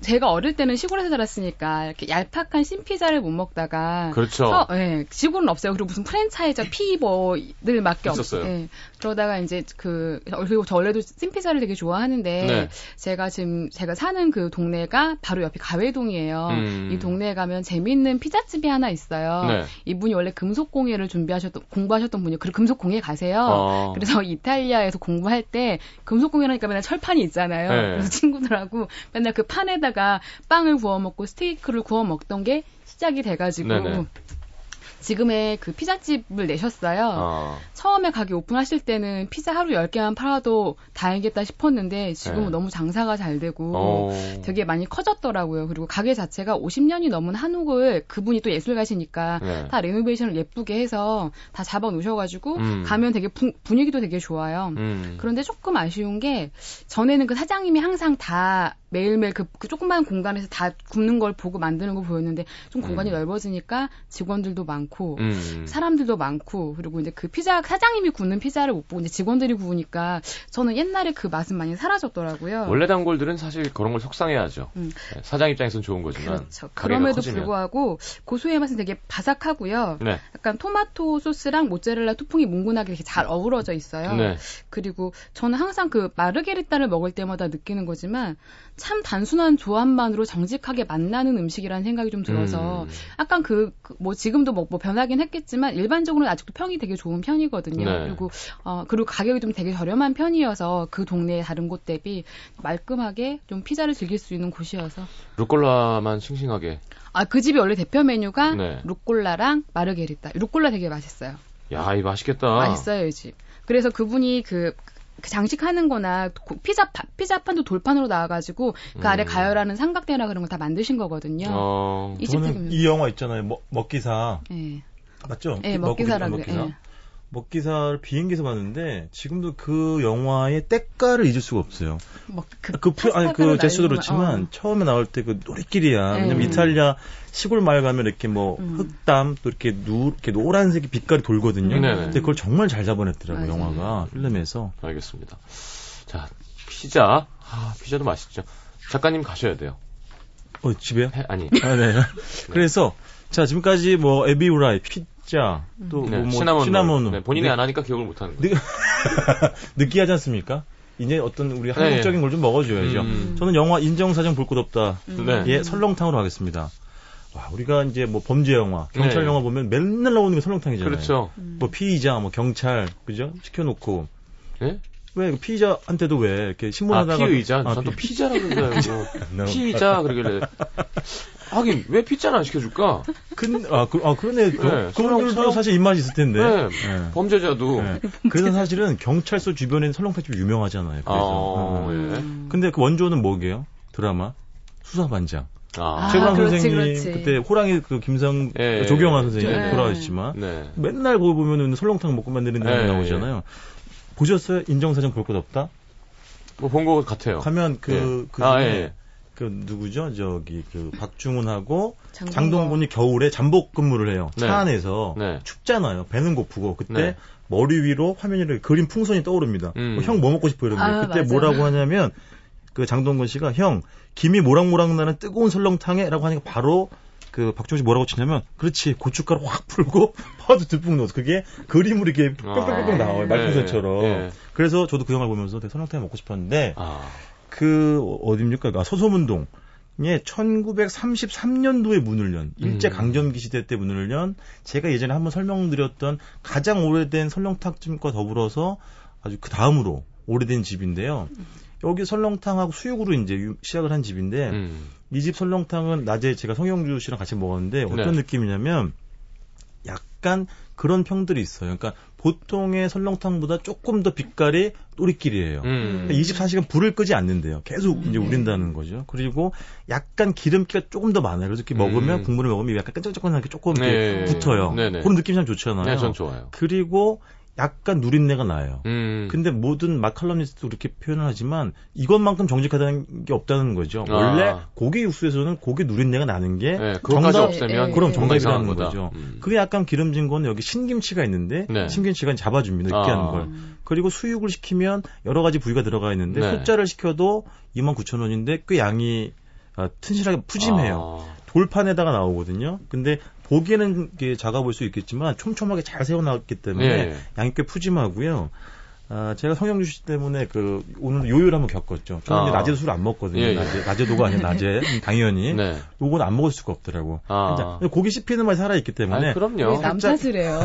제가 어릴 때는 시골에서 자랐으니까 이렇게 얄팍한 신피자를 못 먹다가 그렇죠. 서- 예, 지금은 없어요. 그리고 무슨 프랜차이즈 피버들 밖에 있었어요. 없어요. 예, 그러다가 이제 그 그리고 저 원래도 찐피자를 되게 좋아하는데 네. 제가 지금 제가 사는 그 동네가 바로 옆이 가회동이에요. 음. 이 동네에 가면 재미있는 피자집이 하나 있어요. 네. 이분이 원래 금속공예를 준비하셨던 공부하셨던 분이 그 금속공예 가세요. 어. 그래서 이탈리아에서 공부할 때 금속공예라니까 맨날 철판이 있잖아요. 네. 그래서 친구들하고 맨날 그 판에다 가 빵을 구워 먹고 스테이크를 구워 먹던 게 시작이 돼가지고 네네. 지금의 그 피자집을 내셨어요. 아, 처음에 가게 오픈하실 때는 피자 하루 10개만 팔아도 다행이겠다 싶었는데 지금은 네. 너무 장사가 잘 되고 어. 되게 많이 커졌더라고요. 그리고 가게 자체가 50년이 넘은 한옥을 그분이 또 예술가시니까 네. 다 레노베이션을 예쁘게 해서 다 잡아 놓으셔가지고 음. 가면 되게 부- 분위기도 되게 좋아요. 음. 그런데 조금 아쉬운 게 전에는 그 사장님이 항상 다 매일매일 그, 그 조그만 공간에서 다 굽는 걸 보고 만드는 거 보였는데 좀 공간이 음. 넓어지니까 직원들도 많고 음. 사람들도 많고 그리고 이제 그 피자 사장님이 굽는 피자를 못 보고 이제 직원들이 구우니까 저는 옛날에 그 맛은 많이 사라졌더라고요. 원래 단골들은 사실 그런 걸 속상해하죠. 음. 네, 사장 입장에서는 좋은 거지만 그렇죠. 그럼에도 커지면. 불구하고 고소의 맛은 되게 바삭하고요. 네. 약간 토마토 소스랑 모짜렐라 토핑이 뭉근하게 이렇게 잘 어우러져 있어요. 네. 그리고 저는 항상 그 마르게리따를 먹을 때마다 느끼는 거지만 참 단순한 조합만으로 정직하게 맛나는 음식이라는 생각이 좀 들어서 음. 약간 그 뭐 지금도 뭐, 뭐 변하긴 했겠지만 일반적으로는 아직도 평이 되게 좋은 편이거든요. 네. 그리고 어 그리고 가격이 좀 되게 저렴한 편이어서 그 동네 다른 곳 대비 말끔하게 좀 피자를 즐길 수 있는 곳이어서 루꼴라만 싱싱하게. 아 그 집이 원래 대표 메뉴가 네. 루꼴라랑 마르게리따. 루꼴라 되게 맛있어요. 야, 이 맛있겠다. 맛있어요 이 집. 그래서 그분이 그, 그 장식하는 거나 고- 피자 파- 피자판도 돌판으로 나와 가지고 그 아래 음. 가열하는 삼각대나 그런 거 다 만드신 거거든요. 어. 이집 되게 저는 이 영화 있잖아요. 먹, 먹기사. 예. 맞죠? 예, 먹기사라 그래. 먹기사. 예. 먹기사를 비행기에서 봤는데 지금도 그 영화의 때깔을 잊을 수가 없어요. 뭐, 그, 그, 표, 아니, 그 제스도 그렇지만 어. 처음에 나올 때 그. 네. 왜냐면 이탈리아 시골 마을 가면 이렇게 뭐 음. 흑담 또 이렇게 누, 이렇게 노란색이 빛깔이 돌거든요. 네네. 근데 그걸 정말 잘 잡아냈더라고요, 맞아요. 영화가. 필름에서. 알겠습니다. 자, 피자. 아, 피자도 맛있죠. 작가님 가셔야 돼요. 어, 집에요? 해- 아니. 아, 네. 그래서 자, 지금까지 뭐 에비 우라이, 피 자, 또 네, 뭐 시나몬. 시나몬. 네, 본인이 느- 안 하니까 기억을 못 하는 거예요. 느- 느끼하지 않습니까? 이제 어떤 우리 네, 한국적인 걸 좀 먹어줘야죠. 음. 저는 영화 인정사정 볼 것 없다. 음. 네. 예, 설렁탕으로 하겠습니다. 와, 우리가 이제 뭐 범죄 영화, 경찰 네. 영화 보면 맨날 나오는 게 설렁탕이잖아요. 그렇죠. 뭐 피의자, 뭐 경찰, 그죠? 시켜놓고 예? 왜그 피의자한테도 왜 이렇게 아, 신문하다가 피의자. 아, 전또 피- 그러는 줄 알고. 피의자 그러길래. 하긴 왜 피자는 안 시켜줄까? 근, 아, 그, 아, 그러네. 그, 네, 그분들도 설렁탕? 사실 입맛이 있을 텐데. 네. 네. 범죄자도. 네. 그래서 사실은 경찰서 주변에는 설렁탕집이 유명하잖아요. 그래서. 어, 어. 예. 음. 근데 그 원조는 뭐게요? 드라마 수사반장. 아, 아, 그렇지, 선생님 그렇지. 그때 호랑이 그 김성 예, 그 조경화 선생님 네. 돌아가셨지만 네. 맨날 거기 보면은 설렁탕 먹고 만드는 예, 내용 나오잖아요. 보셨어요? 인정사정 볼 것 없다? 뭐 본 것 같아요. 가면 그, 예. 그, 아, 예. 그 누구죠? 저기 그 박중훈하고 장동건. 장동건이 겨울에 잠복 근무를 해요. 네. 차 안에서 네. 춥잖아요. 배는 고프고 그때 네. 머리 위로 화면이 그림 풍선이 떠오릅니다. 음. 형뭐 먹고 싶어 이러는데 아, 그때 맞아요. 뭐라고 하냐면 그 장동건 씨가 형 김이 모락모락 나는 뜨거운 설렁탕에라고 하니까 바로 그 박종훈 씨 뭐라고 치냐면 그렇지 고춧가루 확 풀고 파도 듬뿍 넣어서 그게 그림으로 이렇게 아. 나와요 말풍선처럼 예. 그래서 저도 그 영화를 보면서 되게 설렁탕 먹고 싶었는데 아, 그 어디입니까? 아, 서소문동. 예, 1933년도에 문을 연 일제 음. 강점기 시대 때 문을 연 제가 예전에 한번 설명드렸던 가장 오래된 설렁탕집과 더불어서 아주 그 다음으로 오래된 집인데요. 여기 설렁탕하고 수육으로 이제 유- 시작을 한 집인데 음. 이집 설렁탕은 낮에 제가 성영주 씨랑 같이 먹었는데 어떤 네. 느낌이냐면 약 간 그런 평들이 있어요. 그러니까 보통의 설렁탕보다 조금 더 빛깔이 또리끼리예요. 음. 24시간 불을 끄지 않는데요. 계속 이제 우린다는 거죠. 그리고 약간 기름기가 조금 더 많아요. 그래서 이렇게 먹으면 음. 국물을 먹으면 약간 끈적끈적하게 조금 네. 붙어요. 네네. 그런 느낌이 참 좋잖아요. 네, 전 좋아요. 그리고 약간 누린내가 나요. 음. 근데 모든 마칼럼니스트도 그렇게 표현을 하지만 이것만큼 정직하다는 게 없다는 거죠. 아. 원래 고기 육수에서는 고기 누린내가 나는 게 네, 정답- 없애면 예, 그럼 정답이라는. 거죠. 음. 그게 약간 기름진 거는 여기 신김치가 있는데 네. 신김치가 잡아줍니다. 느끼하는 아. 걸. 그리고 수육을 시키면 여러 가지 부위가 들어가 있는데 네. 소자를 시켜도 29,000원인데 꽤 양이 아, 튼실하게 푸짐해요. 아, 돌판에다가 나오거든요. 근데 보기에는 이게 작아 보일 수 있겠지만 촘촘하게 잘 세워 나왔기 때문에 예. 양이 꽤 푸짐하고요. 아, 제가 성형주 씨 때문에 그 오늘 요요를 한번 겪었죠. 저는 아. 낮에도 술안 먹거든요. 예, 예. 낮에, 낮에도가 아니라 낮에 당연히 네. 요건 안 먹을 수가 없더라고. 아. 고기 씹히는 맛이 살아 있기 때문에 아, 그럼요. 왜남 살짝- 탓을 해요.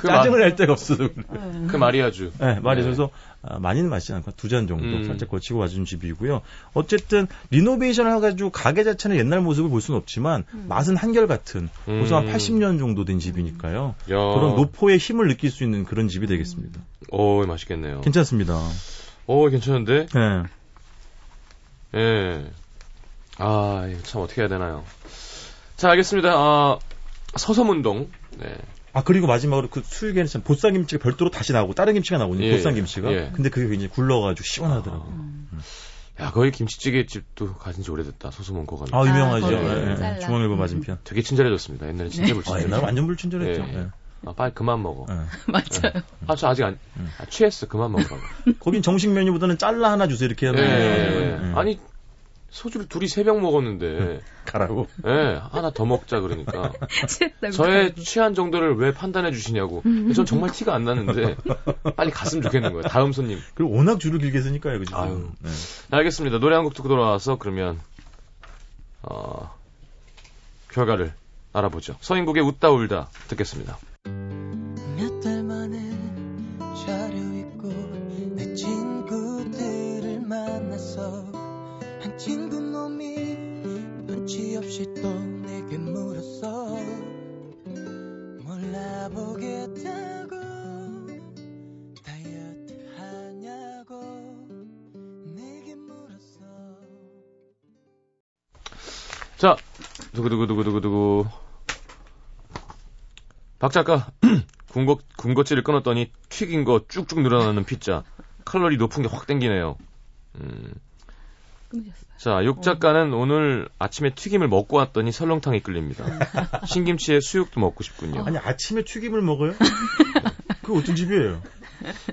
그, 짜증을 마, 낼 데가 없어서. 그래. 그 마리아주. 네, 말이 네. 그래서 아, 많이는 마시지 않고 두 잔 정도 음. 살짝 거치고 와준 집이고요. 어쨌든 리노베이션을 해가지고 가게 자체는 옛날 모습을 볼 수는 없지만 맛은 한결 같은 벌써 한 음. 80년 정도 된 집이니까요. 야. 그런 노포의 힘을 느낄 수 있는 그런 집이 되겠습니다. 오, 맛있겠네요. 괜찮습니다. 오, 괜찮은데? 네. 예. 아, 이거 참 어떻게 해야 되나요? 자, 알겠습니다. 아, 서섬운동. 네. 아 그리고 마지막으로 그 수육에는 참 보쌈 김치가 별도로 다시 나오고 다른 김치가 나오거든요. 예, 보쌈 김치가. 예. 근데 그게 굉장히 굴러가지고 시원하더라고요. 음. 야, 거기 김치찌개 집도 가진 지 오래됐다. 소소문고 가면. 아 유명하죠. 거기 예, 예. 중앙일보 맞은편. 되게 친절해졌습니다. 옛날에 진짜 아 불친절. 옛날 완전 불친절했죠. 예. 예. 아, 빨리 그만 먹어. 예. 맞아요. 아, 저 아직 안, 음. 아, 취했어. 그만 먹으라고. 거긴 정식 메뉴보다는 잘라 하나 주세요 이렇게 예, 하는 예, 예. 예. 아니, 소주를 둘이 세 병 먹었는데, 가라고. 예, 하나 더 먹자 그러니까. 저의 취한 정도를 왜 판단해 주시냐고. 전 정말 티가 안 나는데, 빨리 갔으면 좋겠는 거예요. 다음 손님. 그리고 워낙 줄을 길게 서니까요, 그죠? 아유. 네. 알겠습니다. 노래 한 곡 듣고 돌아와서 그러면 어, 결과를 알아보죠. 서인국의 웃다 울다 듣겠습니다. 두구두구두구두구두구. 박 작가, 군것, 군것질을 끊었더니 튀긴 거 쭉쭉 늘어나는 피자. 칼로리 높은 게 확 땡기네요. 음. 끊으셨어요. 자, 육 작가는 오 늘 아침에 튀김을 먹고 왔더니 설렁탕이 끌립니다. 신김치에 수육도 먹고 싶군요. 아니, 아침에 튀김을 먹어요? 그 어떤 집이에요?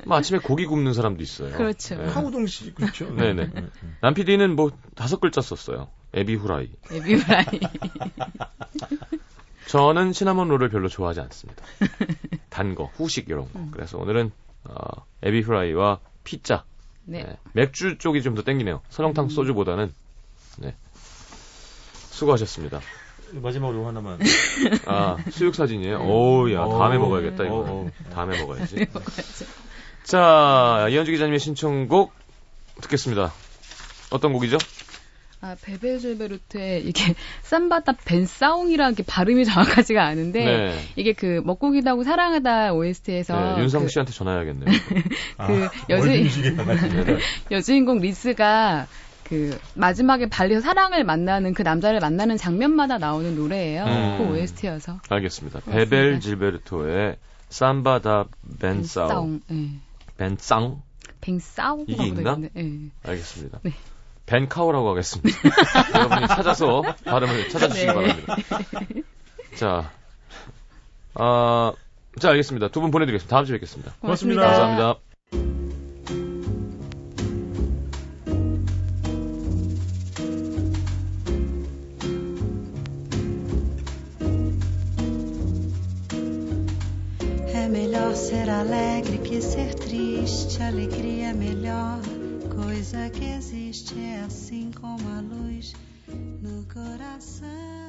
뭐 아침에 고기 굽는 사람도 있어요. 그렇죠. 네. 카우동 씨, 그렇죠? 네네. 남 PD는 뭐 다섯 글자 썼어요. 에비 후라이. 에비브라이. 저는 시나몬 롤을 별로 좋아하지 않습니다. 단 거, 후식 이런 거. 그래서 오늘은 어, 에비 후라이와 피자. 네. 네. 맥주 쪽이 좀 더 땡기네요. 설렁탕 소주보다는. 네. 수고하셨습니다. 마지막으로 하나만. 아, 수육 사진이에요? 오, 야, 다음에 어, 먹어야겠다, 이거. 어, 어. 다음에 먹어야지. 자, 이현주 기자님의 신청곡 듣겠습니다. 어떤 곡이죠? 아, 베벨젤베르트의 이게 삼바다 벤싸옹이라는 게 발음이 정확하지가 않은데 네. 이게 그 먹고 기다고 사랑하다 OST에서 네, 윤성 그, 씨한테 전화해야겠네요. 그 여주 가가지고. 네. 여주인공 리스가 그 마지막에 발리에서 사랑을 만나는 그 남자를 만나는 장면마다 나오는 노래예요. 음. 그 OST여서 알겠습니다. 베벨 질베르토의 삼바다 벤싸오. 벤싸옹. 예. 벤쌍? 벤싸옹. 이게 있나? 예. 알겠습니다. 네. 벤카오라고 하겠습니다. 여러분이 찾아서 발음을 찾아주시기 네. 바랍니다. 자, 아, 자, 알겠습니다. 두 분 보내드리겠습니다. 다음 주에 뵙겠습니다. 고맙습니다. 감사합니다. É melhor ser alegre que ser triste. Alegria é melhor coisa que existe é assim como a luz no coração.